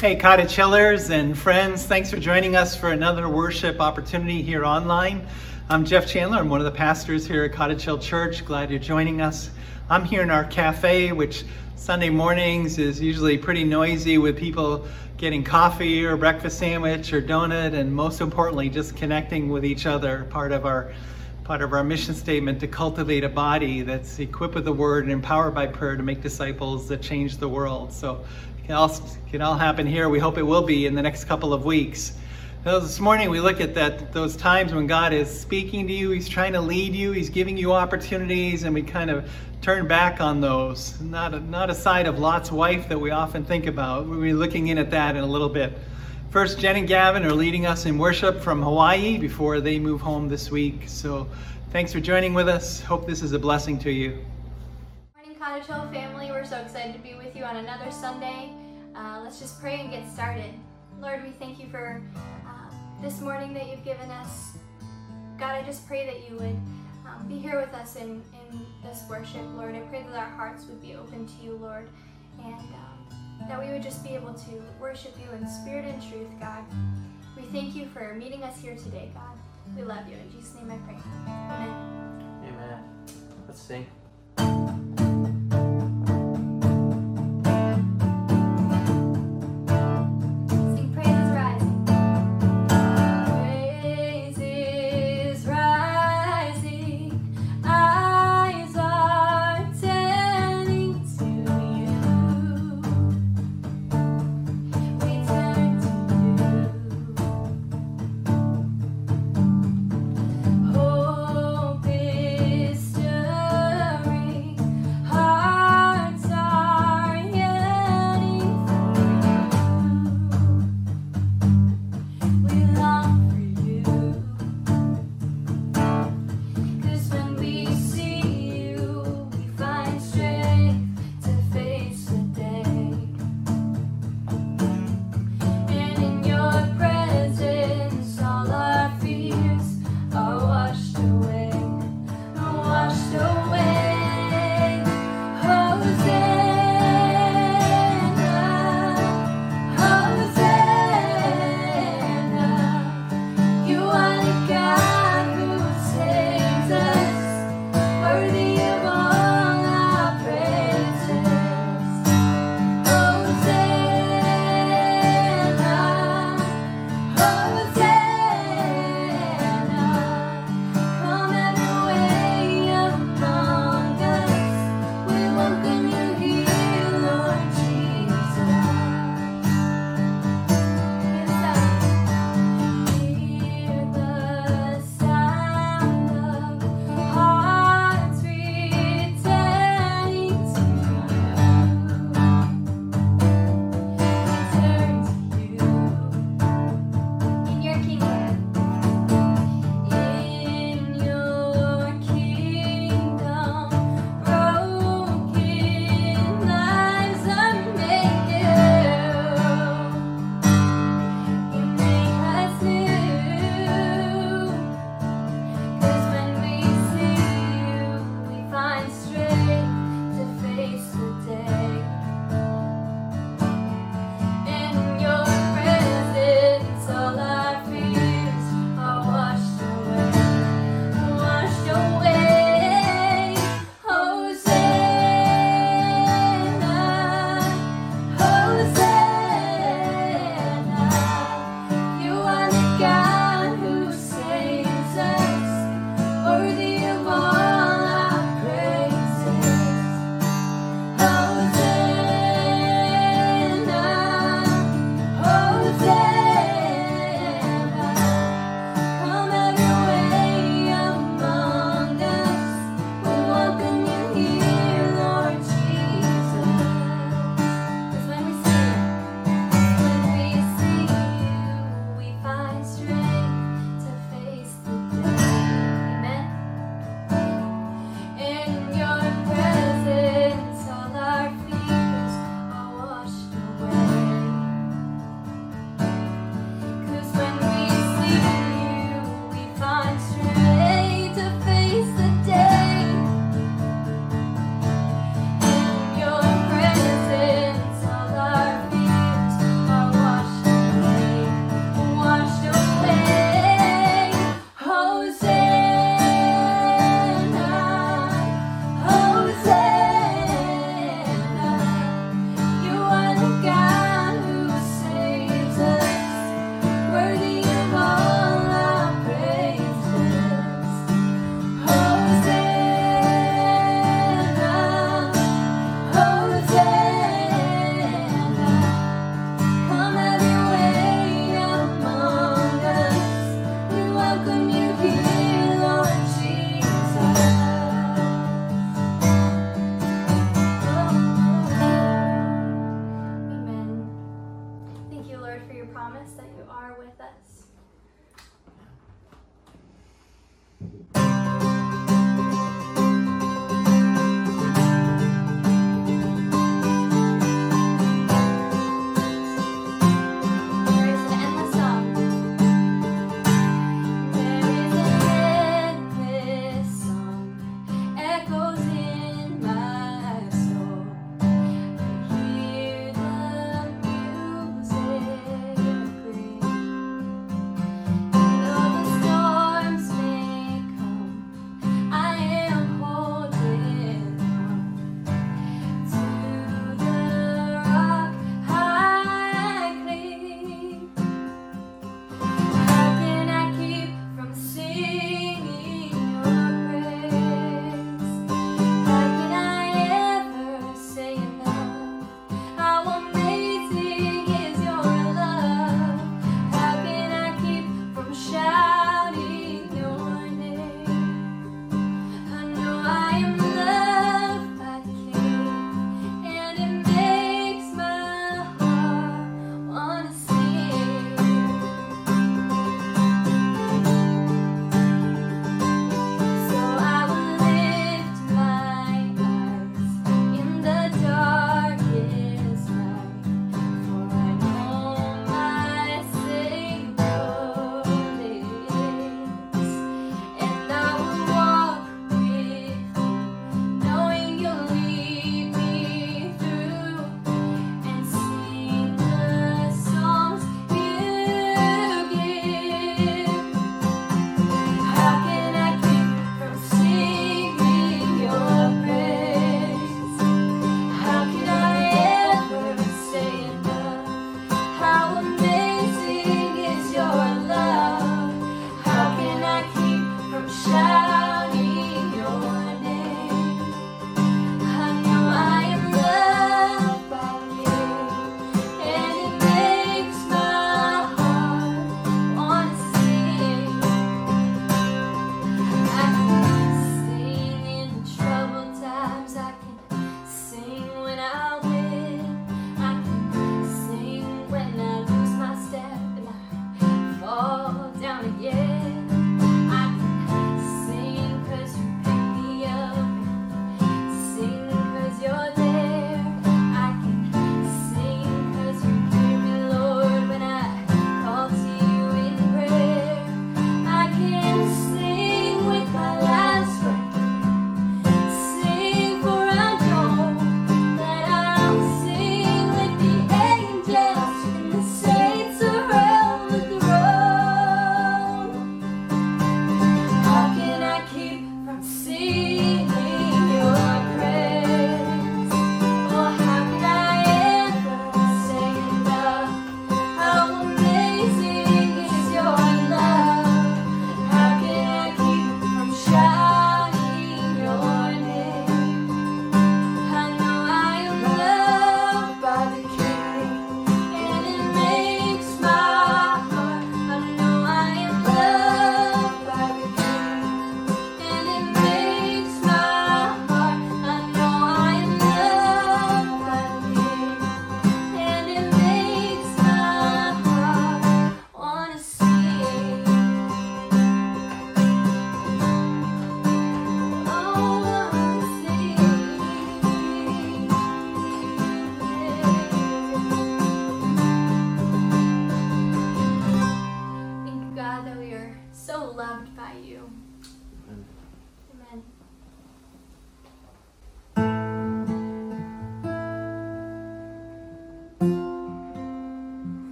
Hey, Cottage Hillers and friends, thanks for joining us for another worship opportunity here online. I'm Jeff Chandler. I'm one of the pastors here at Cottage Hill Church. Glad you're joining us. I'm here in our cafe, which Sunday mornings is usually pretty noisy with people getting coffee or breakfast sandwich or donut, and most importantly, just connecting with each other. Part of our part of our mission statement to cultivate a body that's equipped with the word and empowered by prayer to make disciples that change the world. So can all, can all happen here. We hope it will be in the next couple of weeks. Now, this morning we look at that those times when God is speaking to you, He's trying to lead you, He's giving you opportunities, and we kind of turn back on those. Not a, not a side of Lot's wife that we often think about. We'll be looking in at that in a little bit. First, Jen and Gavin are leading us in worship from Hawaii before they move home this week. So, thanks for joining with us. Hope this is a blessing to you. Hill family. We're so excited to be with you on another Sunday. Uh, let's just pray and get started. Lord, we thank you for uh, this morning that you've given us. God, I just pray that you would um, be here with us in, in this worship, Lord. I pray that our hearts would be open to you, Lord, and um, that we would just be able to worship you in spirit and truth, God. We thank you for meeting us here today, God. We love you. In Jesus' name I pray. Amen. Amen. Let's. Sing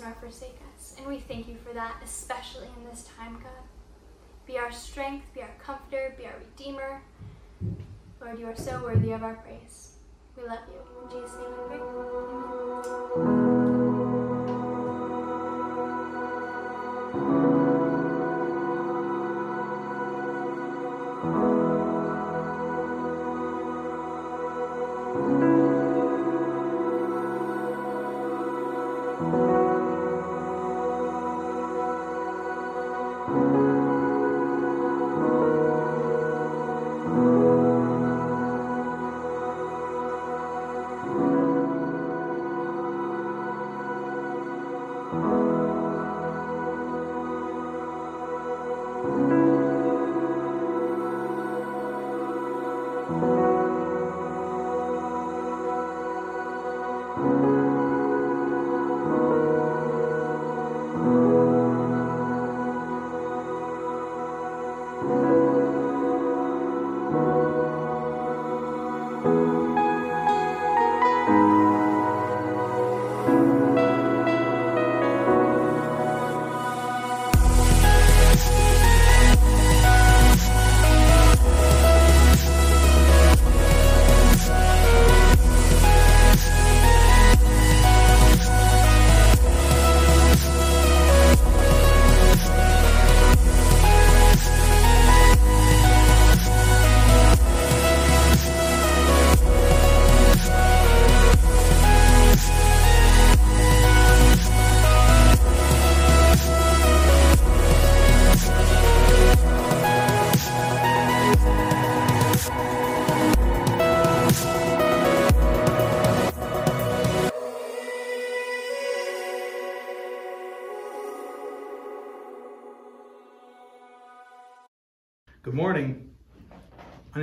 nor forsake us. And we thank you for that, especially in this time, God. Be our strength, be our comforter, be our redeemer. Lord, you are so worthy of our praise. We love you. In Jesus' name we pray. Amen.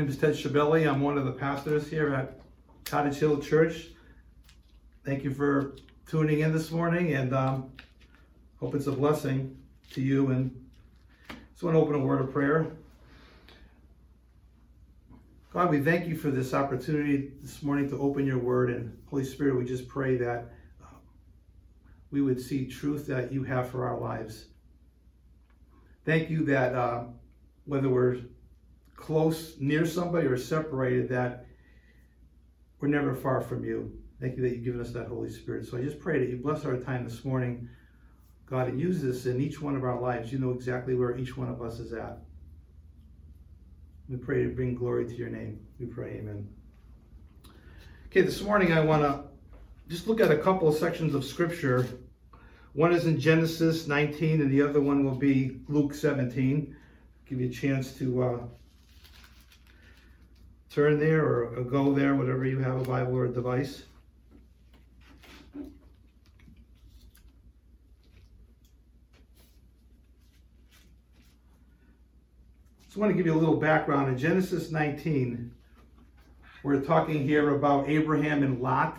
Name is Ted Shabelli. I'm one of the pastors here at Cottage Hill Church. Thank you for tuning in this morning and um, hope it's a blessing to you. And just want to open a word of prayer. God, we thank you for this opportunity this morning to open your word. And Holy Spirit, we just pray that uh, we would see truth that you have for our lives. Thank you that uh, whether we're close, near somebody, or separated, that we're never far from you. Thank you that you've given us that Holy Spirit. So I just pray that you bless our time this morning, God, and use this in each one of our lives. You know exactly where each one of us is at. We pray to bring glory to your name. We pray, amen. Okay, this morning I want to just look at a couple of sections of scripture. One is in Genesis 19, and the other one will be Luke 17. Give you a chance to uh, turn there or go there, whatever you have a Bible or a device. I want to give you a little background. In Genesis 19, we're talking here about Abraham and Lot.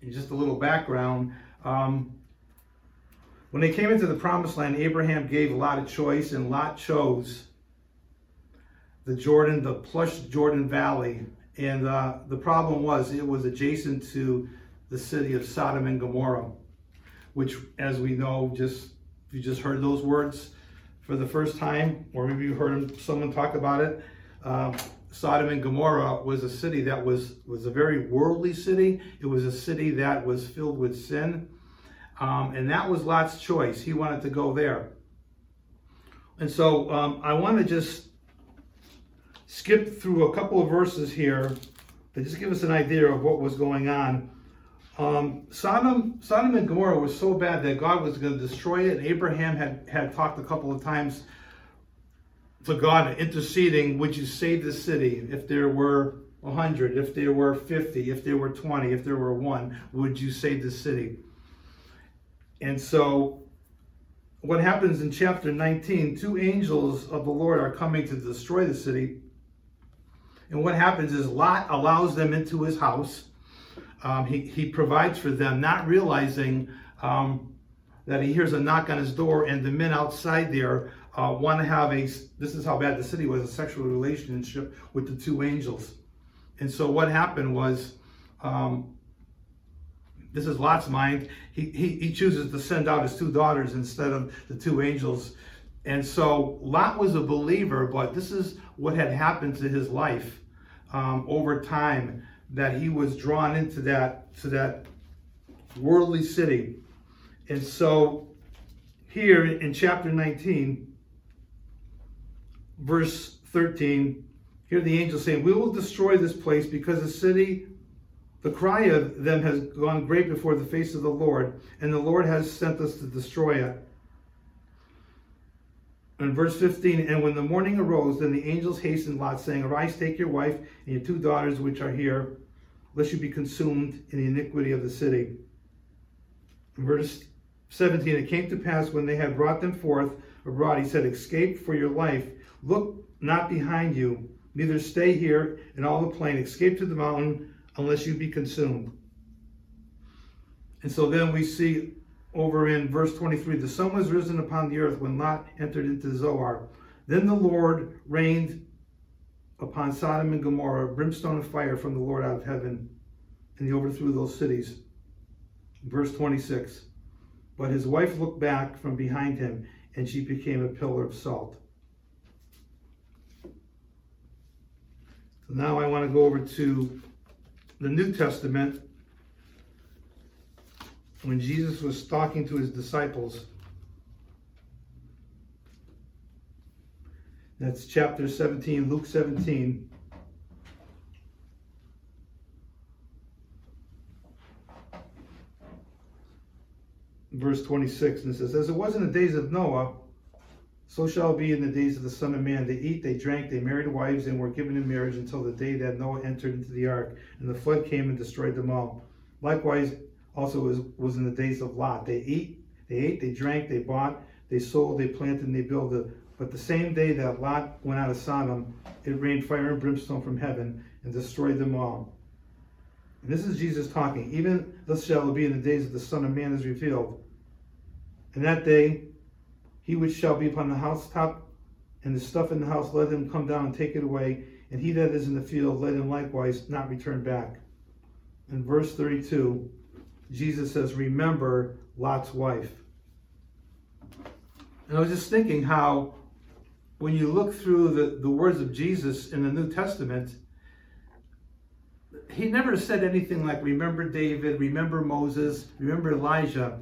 And just a little background. Um, when they came into the promised land, Abraham gave Lot a choice, and Lot chose the Jordan, the plush Jordan Valley. And uh, the problem was it was adjacent to the city of Sodom and Gomorrah, which, as we know, just you just heard those words for the first time, or maybe you heard someone talk about it. Um, Sodom and Gomorrah was a city that was was a very worldly city. It was a city that was filled with sin, um, and that was Lot's choice. He wanted to go there. And so um, I want to just skip through a couple of verses here to just give us an idea of what was going on. Um, Sodom, Sodom and Gomorrah was so bad that God was going to destroy it. And Abraham had, had talked a couple of times to God interceding, would you save the city if there were 100, if there were 50, if there were 20, if there were one, would you save the city? And so, what happens in chapter 19, two angels of the Lord are coming to destroy the city. And what happens is Lot allows them into his house. Um, he, he provides for them, not realizing um, that he hears a knock on his door, and the men outside there uh, want to have a, this is how bad the city was, a sexual relationship with the two angels. And so what happened was, um, this is Lot's mind, he, he, he chooses to send out his two daughters instead of the two angels. And so Lot was a believer, but this is what had happened to his life um, over time, that he was drawn into that, to that worldly city. And so here in chapter 19, verse 13, here the angel saying, We will destroy this place because the city, the cry of them has gone great before the face of the Lord, and the Lord has sent us to destroy it. In verse 15, and when the morning arose, then the angels hastened Lot, saying, Arise, take your wife and your two daughters which are here, lest you be consumed in the iniquity of the city. In verse 17, it came to pass when they had brought them forth abroad, he said, Escape for your life, look not behind you Neither stay here in all the plain, escape to the mountain, unless you be consumed. And so then we see over in verse 23 the sun was risen upon the earth when Lot entered into Zoar. Then the Lord rained upon Sodom and Gomorrah brimstone of fire from the Lord out of heaven, and he overthrew those cities. Verse 26 But his wife looked back from behind him, and she became a pillar of salt. So now I want to go over to the New Testament when Jesus was talking to his disciples. That's chapter 17, Luke 17. Verse 26, and it says, As it was in the days of Noah, so shall it be in the days of the Son of Man. They eat, they drank, they married wives, and were given in marriage until the day that Noah entered into the ark, and the flood came and destroyed them all. Likewise, also was, was in the days of Lot. They eat, they ate, they drank, they bought, they sold, they planted, and they builded. But the same day that Lot went out of Sodom, it rained fire and brimstone from heaven and destroyed them all. And this is Jesus talking. Even thus shall it be in the days of the Son of Man is revealed. And that day he which shall be upon the housetop and the stuff in the house, let him come down and take it away. And he that is in the field, let him likewise not return back. In verse 32, Jesus says, Remember Lot's wife. And I was just thinking how, when you look through the, the words of Jesus in the New Testament, he never said anything like, Remember David, remember Moses, remember Elijah.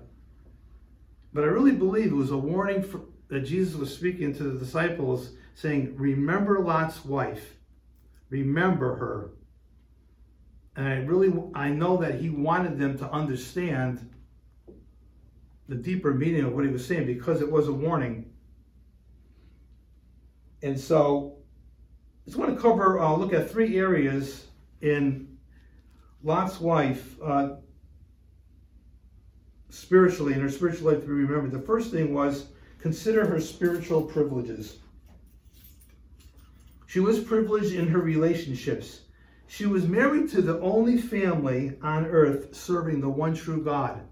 But I really believe it was a warning for, that Jesus was speaking to the disciples, saying, Remember Lot's wife. Remember her. And I really, I know that he wanted them to understand the deeper meaning of what he was saying because it was a warning. And so, I just want to cover, uh, look at three areas in Lot's wife. Uh, spiritually in her spiritual life to be remembered. The first thing was consider her spiritual privileges. She was privileged in her relationships. She was married to the only family on earth serving the one true God.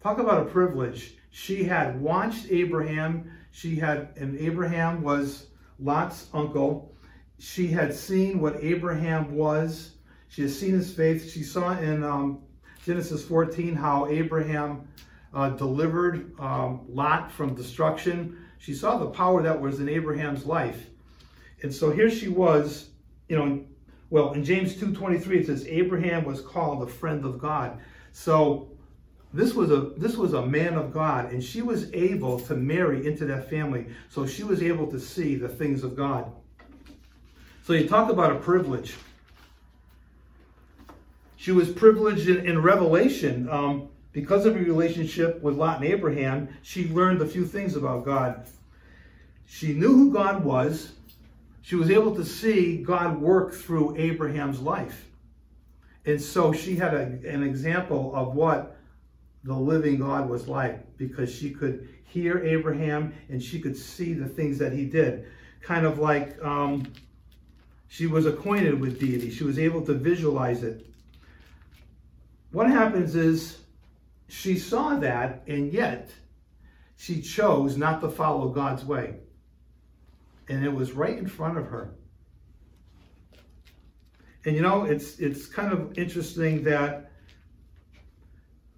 Talk about a privilege. She had watched Abraham. She had, and Abraham was Lot's uncle. She had seen what Abraham was. She had seen his faith. She saw in um, Genesis 14, how Abraham uh, delivered um, Lot from destruction. She saw the power that was in Abraham's life. And so here she was, you know, well, in James 2.23, it says, Abraham was called a friend of God. So this was a this was a man of God, and she was able to marry into that family. So she was able to see the things of God. So you talk about a privilege. She was privileged in, in Revelation. Um, because of her relationship with Lot and Abraham, she learned a few things about God. She knew who God was. She was able to see God work through Abraham's life. And so she had a, an example of what the living God was like because she could hear Abraham and she could see the things that he did. Kind of like um, she was acquainted with deity, she was able to visualize it. What happens is she saw that and yet she chose not to follow God's way. And it was right in front of her. And you know, it's it's kind of interesting that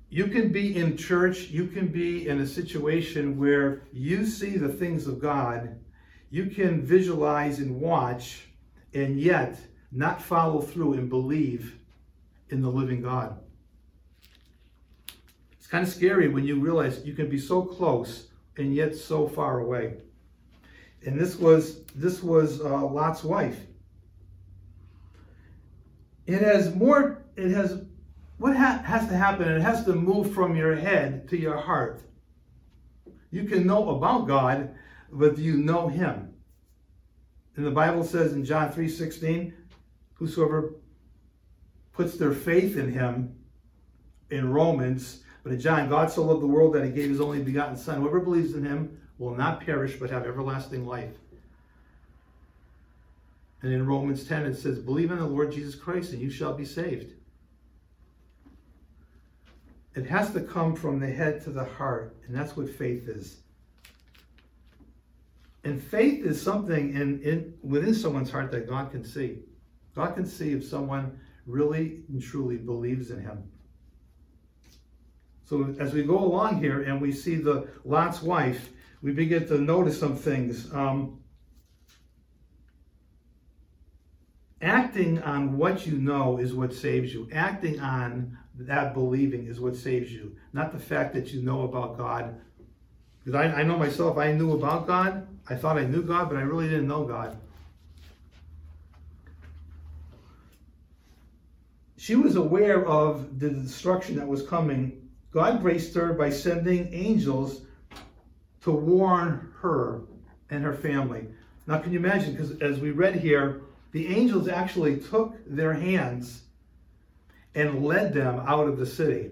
you can be in church, you can be in a situation where you see the things of God, you can visualize and watch, and yet not follow through and believe in the living God. It's kind of scary when you realize you can be so close and yet so far away. And this was this was uh, Lot's wife. It has more. It has what ha- has to happen. It has to move from your head to your heart. You can know about God, but you know Him? And the Bible says in John three sixteen, whosoever puts their faith in Him. In Romans, but in John, God so loved the world that He gave His only begotten Son. Whoever believes in Him will not perish but have everlasting life. And in Romans 10, it says, Believe in the Lord Jesus Christ and you shall be saved. It has to come from the head to the heart, and that's what faith is. And faith is something in, in within someone's heart that God can see. God can see if someone really and truly believes in Him. So as we go along here and we see the Lot's wife, we begin to notice some things. Um, acting on what you know is what saves you. Acting on that believing is what saves you, not the fact that you know about God. Because I, I know myself, I knew about God. I thought I knew God, but I really didn't know God. She was aware of the destruction that was coming. God graced her by sending angels to warn her and her family. Now, can you imagine? Because as we read here, the angels actually took their hands and led them out of the city.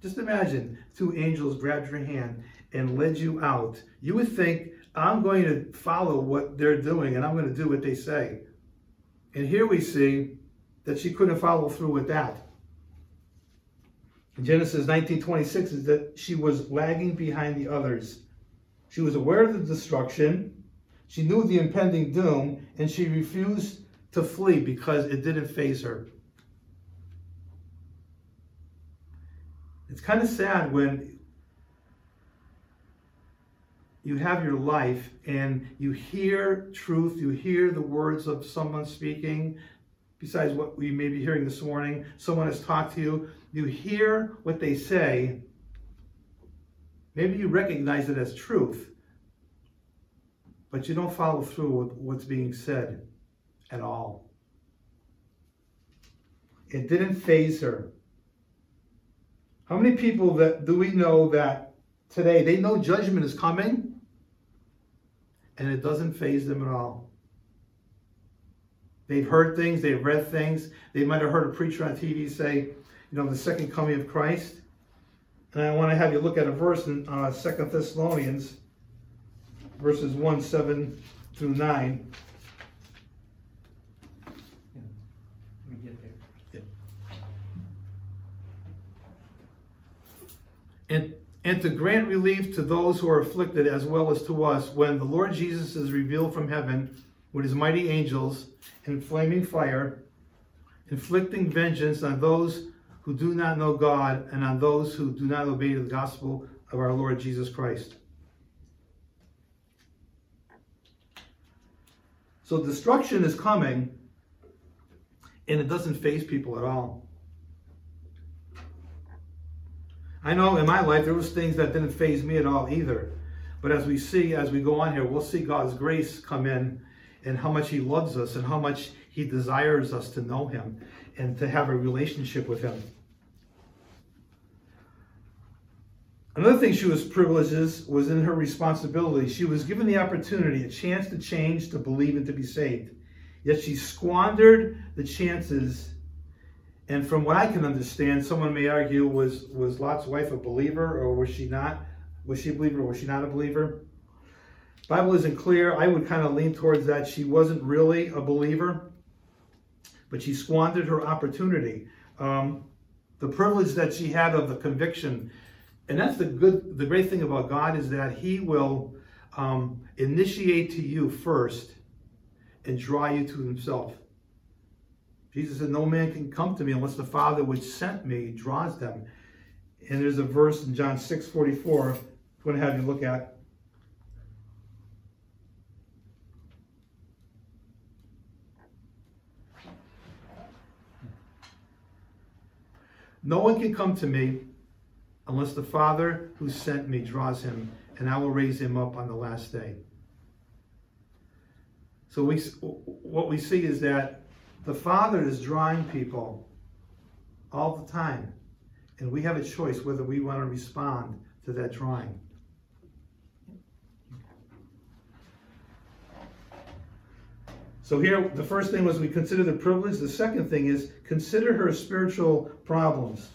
Just imagine two angels grabbed your hand and led you out. You would think, I'm going to follow what they're doing and I'm going to do what they say. And here we see that she couldn't follow through with that. In Genesis 19:26 is that she was lagging behind the others. She was aware of the destruction, she knew the impending doom, and she refused to flee because it didn't faze her. It's kind of sad when you have your life and you hear truth, you hear the words of someone speaking, besides what we may be hearing this morning, someone has talked to you, you hear what they say, maybe you recognize it as truth, but you don't follow through with what's being said at all. It didn't faze her. How many people that do we know that today they know judgment is coming and it doesn't faze them at all? They've heard things, they've read things. They might have heard a preacher on TV say, you know, the second coming of Christ. And I want to have you look at a verse in uh, Second Thessalonians, verses 1, 7 through 9. And, and to grant relief to those who are afflicted as well as to us when the Lord Jesus is revealed from heaven with his mighty angels in flaming fire, inflicting vengeance on those who do not know God and on those who do not obey the gospel of our Lord Jesus Christ. So destruction is coming, and it doesn't faze people at all. I know in my life there was things that didn't faze me at all either. But as we see, as we go on here, we'll see God's grace come in and how much he loves us and how much he desires us to know him and to have a relationship with him. Another thing she was privileged was in her responsibility. She was given the opportunity, a chance to change, to believe, and to be saved. Yet she squandered the chances. And from what I can understand, someone may argue, was, was Lot's wife a believer or was she not? Was she a believer or was she not a believer? Bible isn't clear. I would kind of lean towards that she wasn't really a believer, but she squandered her opportunity. Um, the privilege that she had of the conviction and that's the good, the great thing about God is that He will um, initiate to you first and draw you to Himself. Jesus said, No man can come to me unless the Father which sent me draws them. And there's a verse in John 6 44, I'm going to have you look at. No one can come to me unless the Father who sent me draws him, and I will raise him up on the last day. So we, what we see is that the Father is drawing people all the time, and we have a choice whether we want to respond to that drawing. So here, the first thing was we consider the privilege. The second thing is consider her spiritual problems.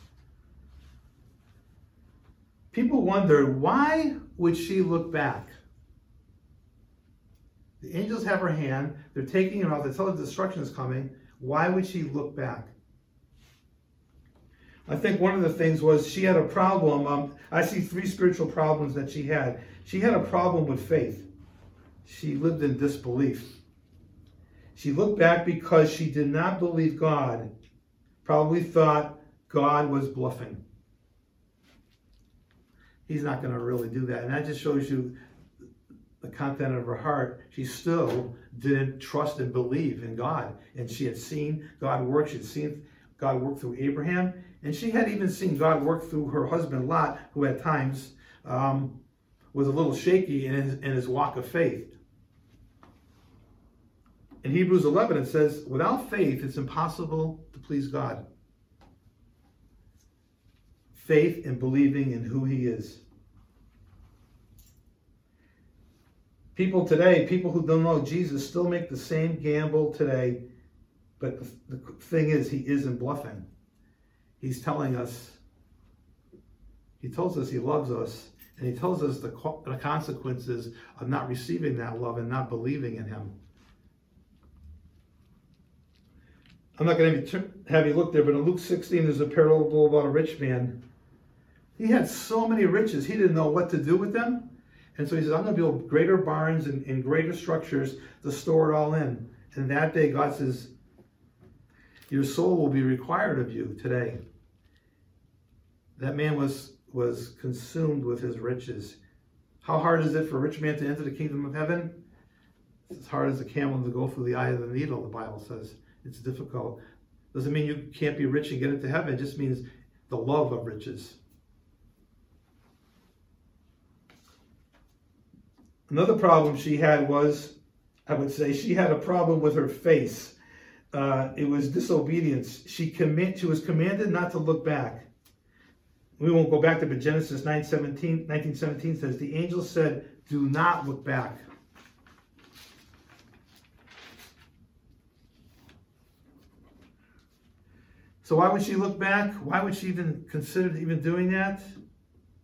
People wonder why would she look back? The angels have her hand, they're taking her out, they tell her destruction is coming. Why would she look back? I think one of the things was she had a problem. Um, I see three spiritual problems that she had. She had a problem with faith. She lived in disbelief. She looked back because she did not believe God, probably thought God was bluffing he's not going to really do that. And that just shows you the content of her heart. She still didn't trust and believe in God. And she had seen God work. She had seen God work through Abraham. And she had even seen God work through her husband Lot, who at times um, was a little shaky in his, in his walk of faith. In Hebrews 11, it says, without faith, it's impossible to please God faith and believing in who he is. People today, people who don't know Jesus, still make the same gamble today, but the thing is, he isn't bluffing. He's telling us, he tells us he loves us, and he tells us the, the consequences of not receiving that love and not believing in him. I'm not going to have you look there, but in Luke 16, there's a parable about a rich man he had so many riches, he didn't know what to do with them. And so he says, I'm going to build greater barns and, and greater structures to store it all in. And that day, God says, Your soul will be required of you today. That man was, was consumed with his riches. How hard is it for a rich man to enter the kingdom of heaven? It's as hard as a camel to go through the eye of the needle, the Bible says. It's difficult. Doesn't mean you can't be rich and get into heaven. It just means the love of riches. Another problem she had was, I would say, she had a problem with her face. Uh, it was disobedience. She commit, she was commanded not to look back. We won't go back to, but Genesis 9, 17, 1917 says, The angel said, Do not look back. So why would she look back? Why would she even consider even doing that?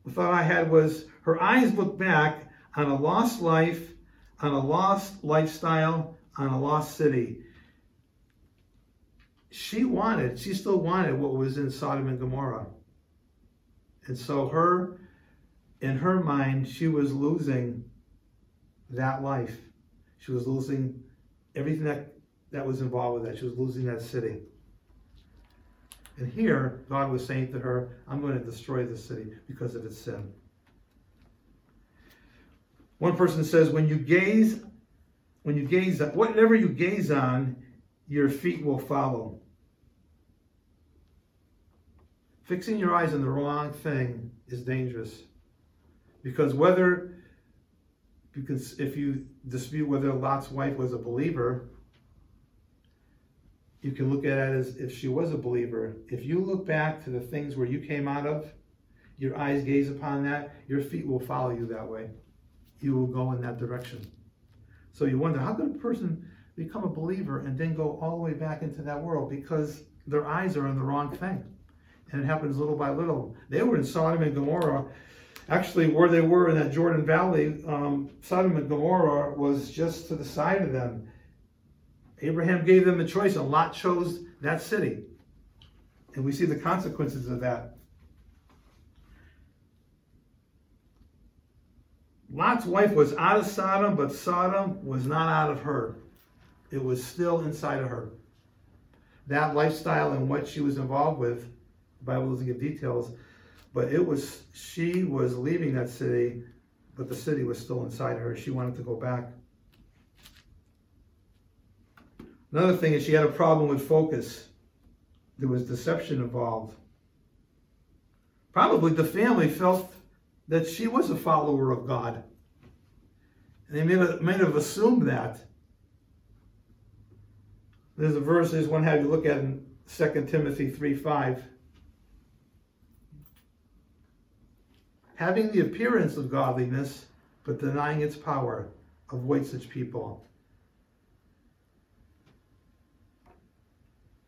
The thought I had was her eyes looked back on a lost life, on a lost lifestyle, on a lost city. She wanted, she still wanted what was in Sodom and Gomorrah. And so her, in her mind, she was losing that life. She was losing everything that, that was involved with that. She was losing that city. And here, God was saying to her, I'm going to destroy the city because of its sin. One person says, when you gaze, when you gaze, whatever you gaze on, your feet will follow. Fixing your eyes on the wrong thing is dangerous. Because whether, because if you dispute whether Lot's wife was a believer, you can look at it as if she was a believer. If you look back to the things where you came out of, your eyes gaze upon that, your feet will follow you that way. You will go in that direction. So you wonder, how could a person become a believer and then go all the way back into that world? Because their eyes are on the wrong thing. And it happens little by little. They were in Sodom and Gomorrah. Actually, where they were in that Jordan Valley, um, Sodom and Gomorrah was just to the side of them. Abraham gave them a choice, and Lot chose that city. And we see the consequences of that. Lot's wife was out of Sodom, but Sodom was not out of her. It was still inside of her. That lifestyle and what she was involved with, the Bible doesn't give details, but it was, she was leaving that city, but the city was still inside her. She wanted to go back. Another thing is she had a problem with focus. There was deception involved. Probably the family felt that she was a follower of God. And they may have, may have assumed that. There's a verse I just want to have you look at in 2 Timothy 3 5. Having the appearance of godliness, but denying its power, avoid such people.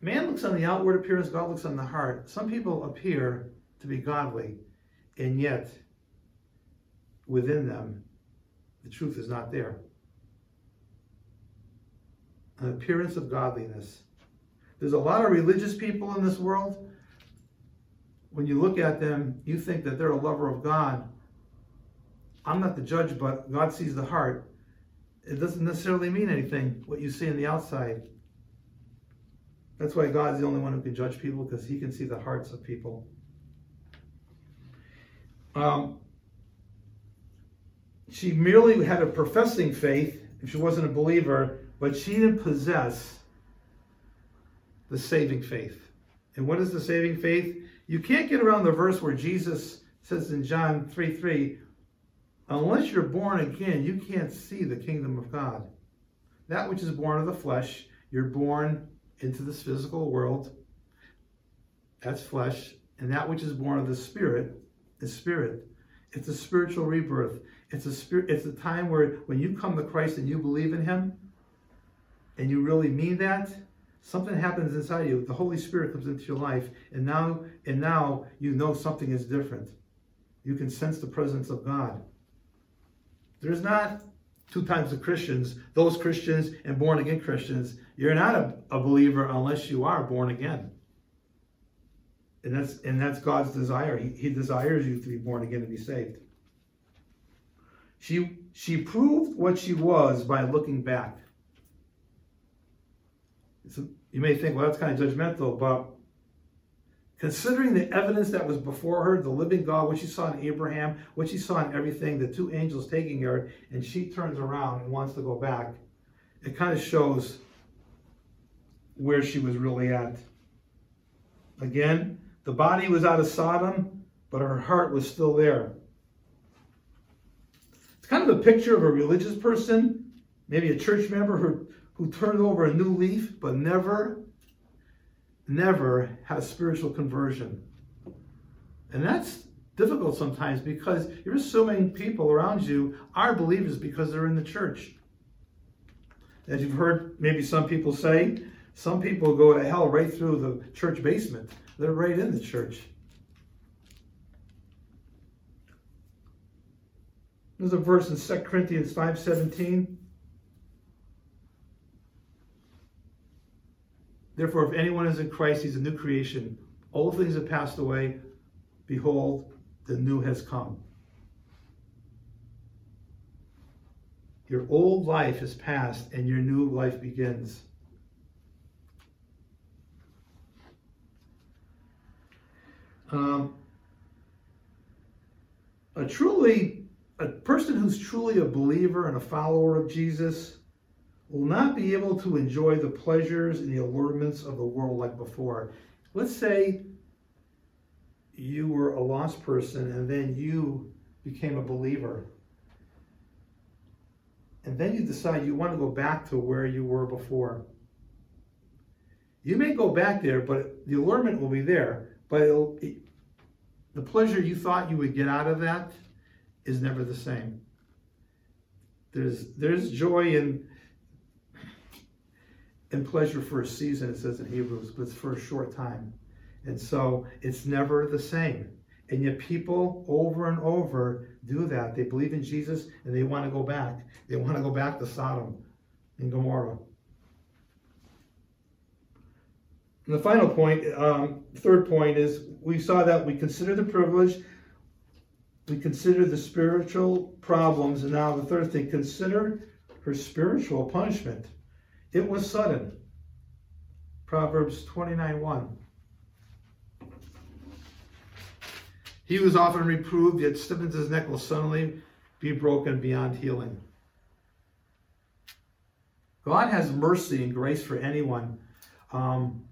Man looks on the outward appearance, God looks on the heart. Some people appear to be godly, and yet within them, the truth is not there. An appearance of godliness. There's a lot of religious people in this world. When you look at them, you think that they're a lover of God. I'm not the judge, but God sees the heart. It doesn't necessarily mean anything what you see on the outside. That's why God's the only one who can judge people because he can see the hearts of people. Um, she merely had a professing faith if she wasn't a believer, but she didn't possess the saving faith. And what is the saving faith? You can't get around the verse where Jesus says in John 3 3, unless you're born again, you can't see the kingdom of God. That which is born of the flesh, you're born into this physical world. That's flesh. And that which is born of the spirit is spirit. It's a spiritual rebirth. It's a spirit, it's a time where when you come to Christ and you believe in him and you really mean that, something happens inside you. The Holy Spirit comes into your life, and now and now you know something is different. You can sense the presence of God. There's not two types of Christians, those Christians and born again Christians. You're not a, a believer unless you are born again. And that's and that's God's desire. He, he desires you to be born again and be saved. She she proved what she was by looking back. So you may think, well, that's kind of judgmental, but considering the evidence that was before her, the living God, what she saw in Abraham, what she saw in everything, the two angels taking her, and she turns around and wants to go back, it kind of shows where she was really at. Again, the body was out of Sodom, but her heart was still there. It's kind of a picture of a religious person, maybe a church member who, who turned over a new leaf, but never, never had a spiritual conversion. And that's difficult sometimes because you're assuming people around you are believers because they're in the church. As you've heard maybe some people say, some people go to hell right through the church basement. They're right in the church. There's a verse in 2 Corinthians 5:17. Therefore, if anyone is in Christ, he's a new creation. Old things have passed away. Behold, the new has come. Your old life is past and your new life begins. Um, a truly, a person who's truly a believer and a follower of Jesus will not be able to enjoy the pleasures and the allurements of the world like before. Let's say you were a lost person and then you became a believer. And then you decide you want to go back to where you were before. You may go back there, but the allurement will be there, but it'll, the pleasure you thought you would get out of that is never the same. There's there's joy in in pleasure for a season, it says in Hebrews, but it's for a short time. And so it's never the same. And yet people over and over do that. They believe in Jesus and they want to go back. They want to go back to Sodom and Gomorrah. And the final point, um, third point, is we saw that we consider the privilege, we consider the spiritual problems, and now the third thing, consider her spiritual punishment. It was sudden. Proverbs 29 1. He was often reproved, yet stiffens his neck will suddenly be broken beyond healing. God has mercy and grace for anyone. Um,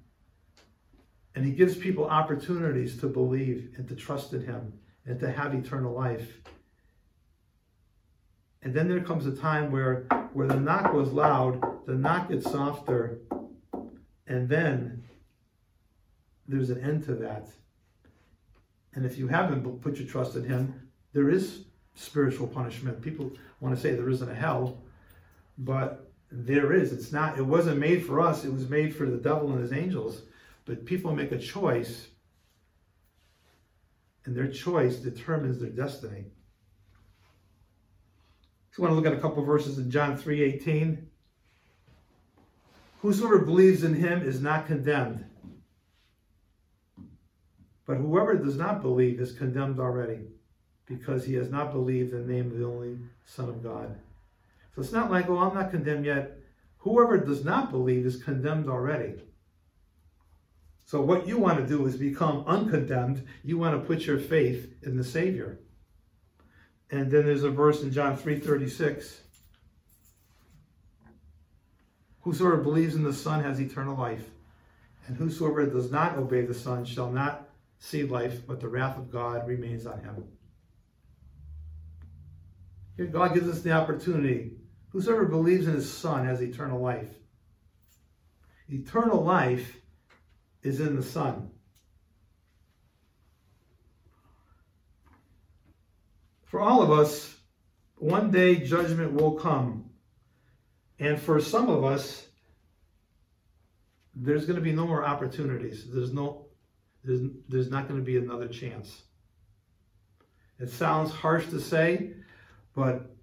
and he gives people opportunities to believe and to trust in him and to have eternal life. And then there comes a time where, where the knock was loud, the knock gets softer, and then there's an end to that. And if you haven't put your trust in him, there is spiritual punishment. People want to say there isn't a hell, but there is. It's not, it wasn't made for us, it was made for the devil and his angels. But people make a choice, and their choice determines their destiny. So I want to look at a couple verses in John 3:18. Whosoever believes in him is not condemned. But whoever does not believe is condemned already, because he has not believed in the name of the only Son of God. So it's not like, oh, I'm not condemned yet. Whoever does not believe is condemned already. So what you want to do is become uncondemned. You want to put your faith in the Savior. And then there's a verse in John 3:36. Whosoever believes in the Son has eternal life, and whosoever does not obey the Son shall not see life, but the wrath of God remains on him. Here God gives us the opportunity. Whosoever believes in his Son has eternal life. Eternal life is in the son. For all of us, one day judgment will come. And for some of us, there's going to be no more opportunities. There's no there's, there's not going to be another chance. It sounds harsh to say, but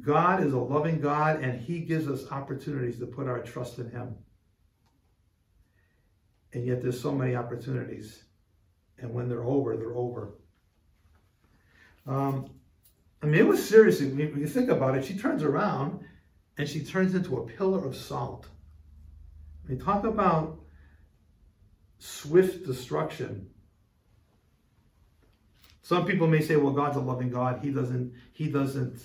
God is a loving God and he gives us opportunities to put our trust in him. And yet there's so many opportunities. And when they're over, they're over. Um, I mean, it was seriously, when you think about it, she turns around and she turns into a pillar of salt. I mean, talk about swift destruction. Some people may say, well, God's a loving God. He doesn't, he doesn't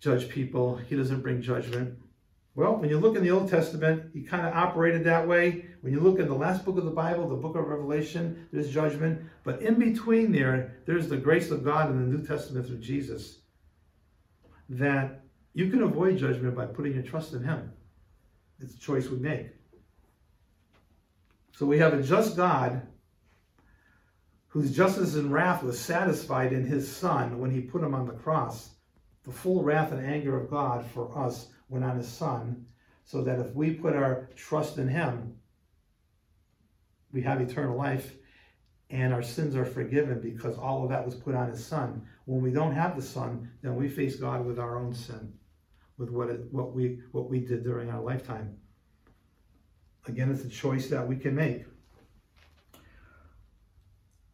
judge people. He doesn't bring judgment. Well, when you look in the Old Testament, he kind of operated that way. When you look in the last book of the Bible, the book of Revelation, there's judgment. But in between there, there's the grace of God in the New Testament through Jesus. That you can avoid judgment by putting your trust in him. It's a choice we make. So we have a just God whose justice and wrath was satisfied in his Son when he put him on the cross. The full wrath and anger of God for us went on his son, so that if we put our trust in him, we have eternal life and our sins are forgiven because all of that was put on his son. When we don't have the son, then we face God with our own sin, with what it, what we what we did during our lifetime. Again, it's a choice that we can make.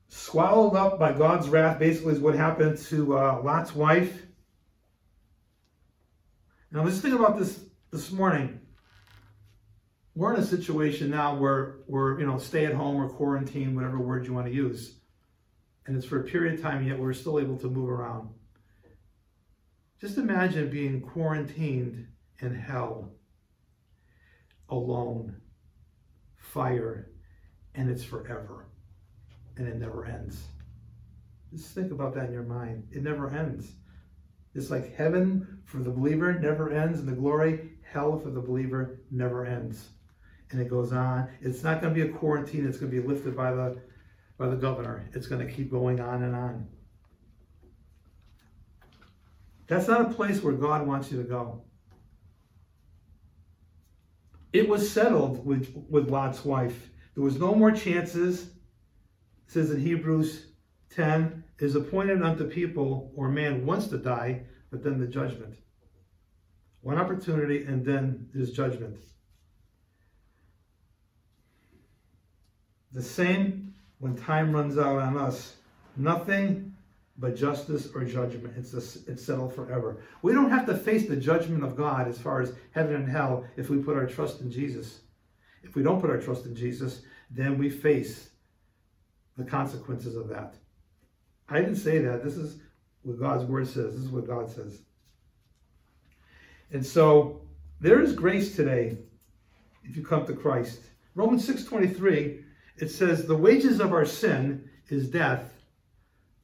Swallowed up by God's wrath, basically, is what happened to uh, Lot's wife now let's think about this this morning. We're in a situation now where we're, you know, stay at home or quarantine, whatever word you want to use. And it's for a period of time, yet we're still able to move around. Just imagine being quarantined in hell, alone, fire, and it's forever. And it never ends. Just think about that in your mind. It never ends. It's like heaven for the believer never ends, and the glory, hell for the believer never ends. And it goes on. It's not going to be a quarantine, it's going to be lifted by the by the governor. It's going to keep going on and on. That's not a place where God wants you to go. It was settled with, with Lot's wife. There was no more chances. It says in Hebrews 10, is appointed unto people or man once to die, but then the judgment. One opportunity and then there's judgment. The same when time runs out on us. Nothing but justice or judgment. It's, a, it's settled forever. We don't have to face the judgment of God as far as heaven and hell if we put our trust in Jesus. If we don't put our trust in Jesus, then we face the consequences of that. I didn't say that. This is what God's word says. This is what God says. And so there is grace today if you come to Christ. Romans 6:23 it says the wages of our sin is death,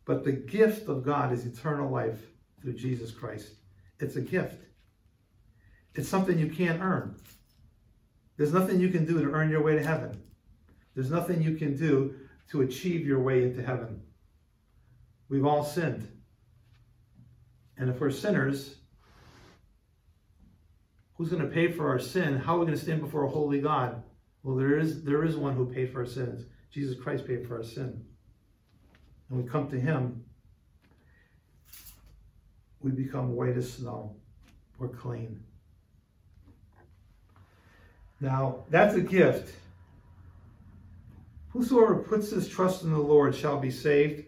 but the gift of God is eternal life through Jesus Christ. It's a gift. It's something you can't earn. There's nothing you can do to earn your way to heaven. There's nothing you can do to achieve your way into heaven. We've all sinned. And if we're sinners, who's going to pay for our sin? How are we going to stand before a holy God? Well, there is there is one who paid for our sins. Jesus Christ paid for our sin. And we come to him, we become white as snow. We're clean. Now, that's a gift. Whosoever puts his trust in the Lord shall be saved.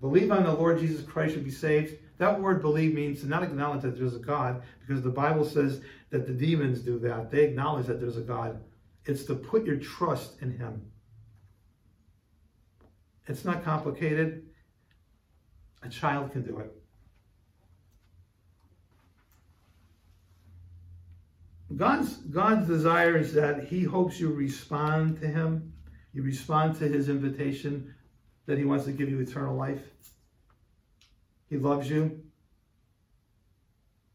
Believe on the Lord Jesus Christ shall be saved. That word believe means to not acknowledge that there's a God, because the Bible says that the demons do that. They acknowledge that there's a God. It's to put your trust in Him. It's not complicated. A child can do it. God's, God's desire is that He hopes you respond to Him. You respond to His invitation that He wants to give you eternal life. He loves you.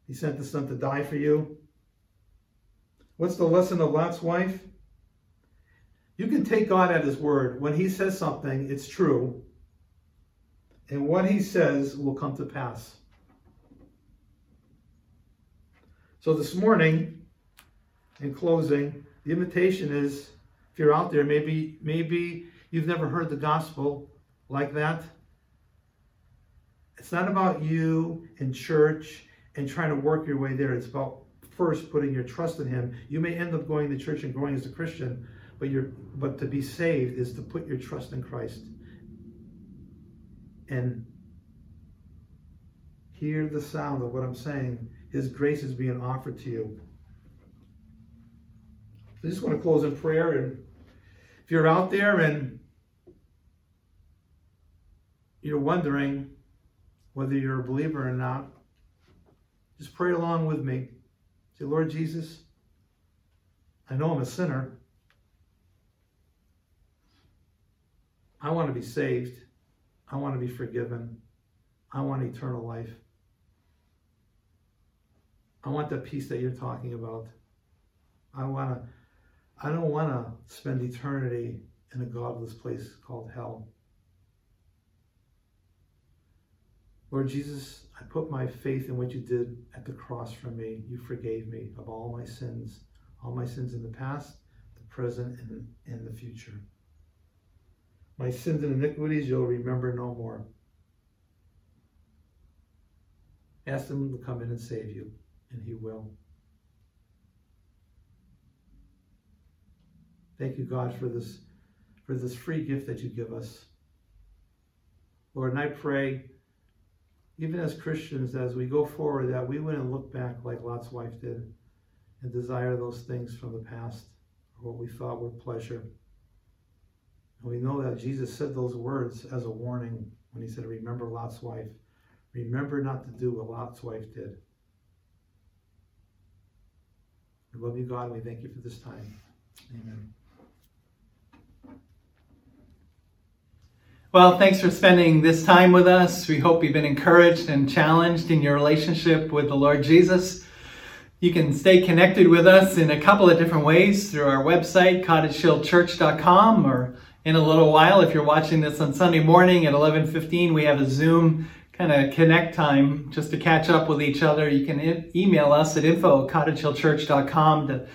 He sent the Son to die for you. What's the lesson of Lot's wife? You can take God at His word. When He says something, it's true. And what He says will come to pass. So this morning, in closing, the invitation is if you're out there, maybe, maybe you've never heard the gospel like that. It's not about you and church and trying to work your way there. It's about first putting your trust in Him. You may end up going to church and growing as a Christian, but you're but to be saved is to put your trust in Christ and hear the sound of what I'm saying. His grace is being offered to you. I just want to close in prayer. And if you're out there and you're wondering whether you're a believer or not, just pray along with me. Say, Lord Jesus, I know I'm a sinner. I want to be saved. I want to be forgiven. I want eternal life. I want the peace that you're talking about. I want to I don't want to spend eternity in a godless place called hell. Lord Jesus, I put my faith in what you did at the cross for me. You forgave me of all my sins, all my sins in the past, the present, and in the future. My sins and iniquities you'll remember no more. Ask him to come in and save you, and he will. Thank you, God, for this, for this free gift that you give us. Lord, and I pray, even as Christians, as we go forward, that we wouldn't look back like Lot's wife did and desire those things from the past or what we thought were pleasure. And we know that Jesus said those words as a warning when he said, Remember Lot's wife. Remember not to do what Lot's wife did. We love you, God, and we thank you for this time. Amen. Well, thanks for spending this time with us. We hope you've been encouraged and challenged in your relationship with the Lord Jesus. You can stay connected with us in a couple of different ways through our website, cottagehillchurch.com, or in a little while. If you're watching this on Sunday morning at 11:15, we have a Zoom kind of connect time just to catch up with each other. You can e- email us at info cottagehillchurch.com to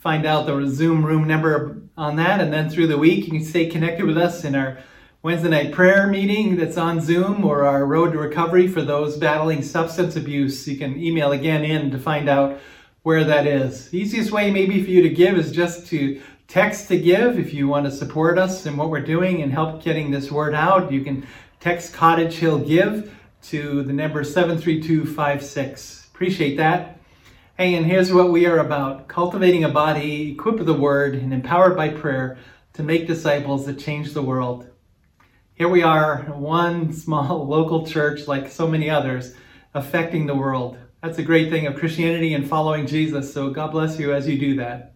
find out the Zoom room number on that. And then through the week, you can stay connected with us in our Wednesday night prayer meeting that's on Zoom or our road to recovery for those battling substance abuse. You can email again in to find out where that is. The easiest way maybe for you to give is just to text to give if you want to support us and what we're doing and help getting this word out. You can text Cottage Hill Give to the number 73256. Appreciate that. Hey, and here's what we are about cultivating a body equipped with the word and empowered by prayer to make disciples that change the world. Here we are, one small local church like so many others, affecting the world. That's a great thing of Christianity and following Jesus. So God bless you as you do that.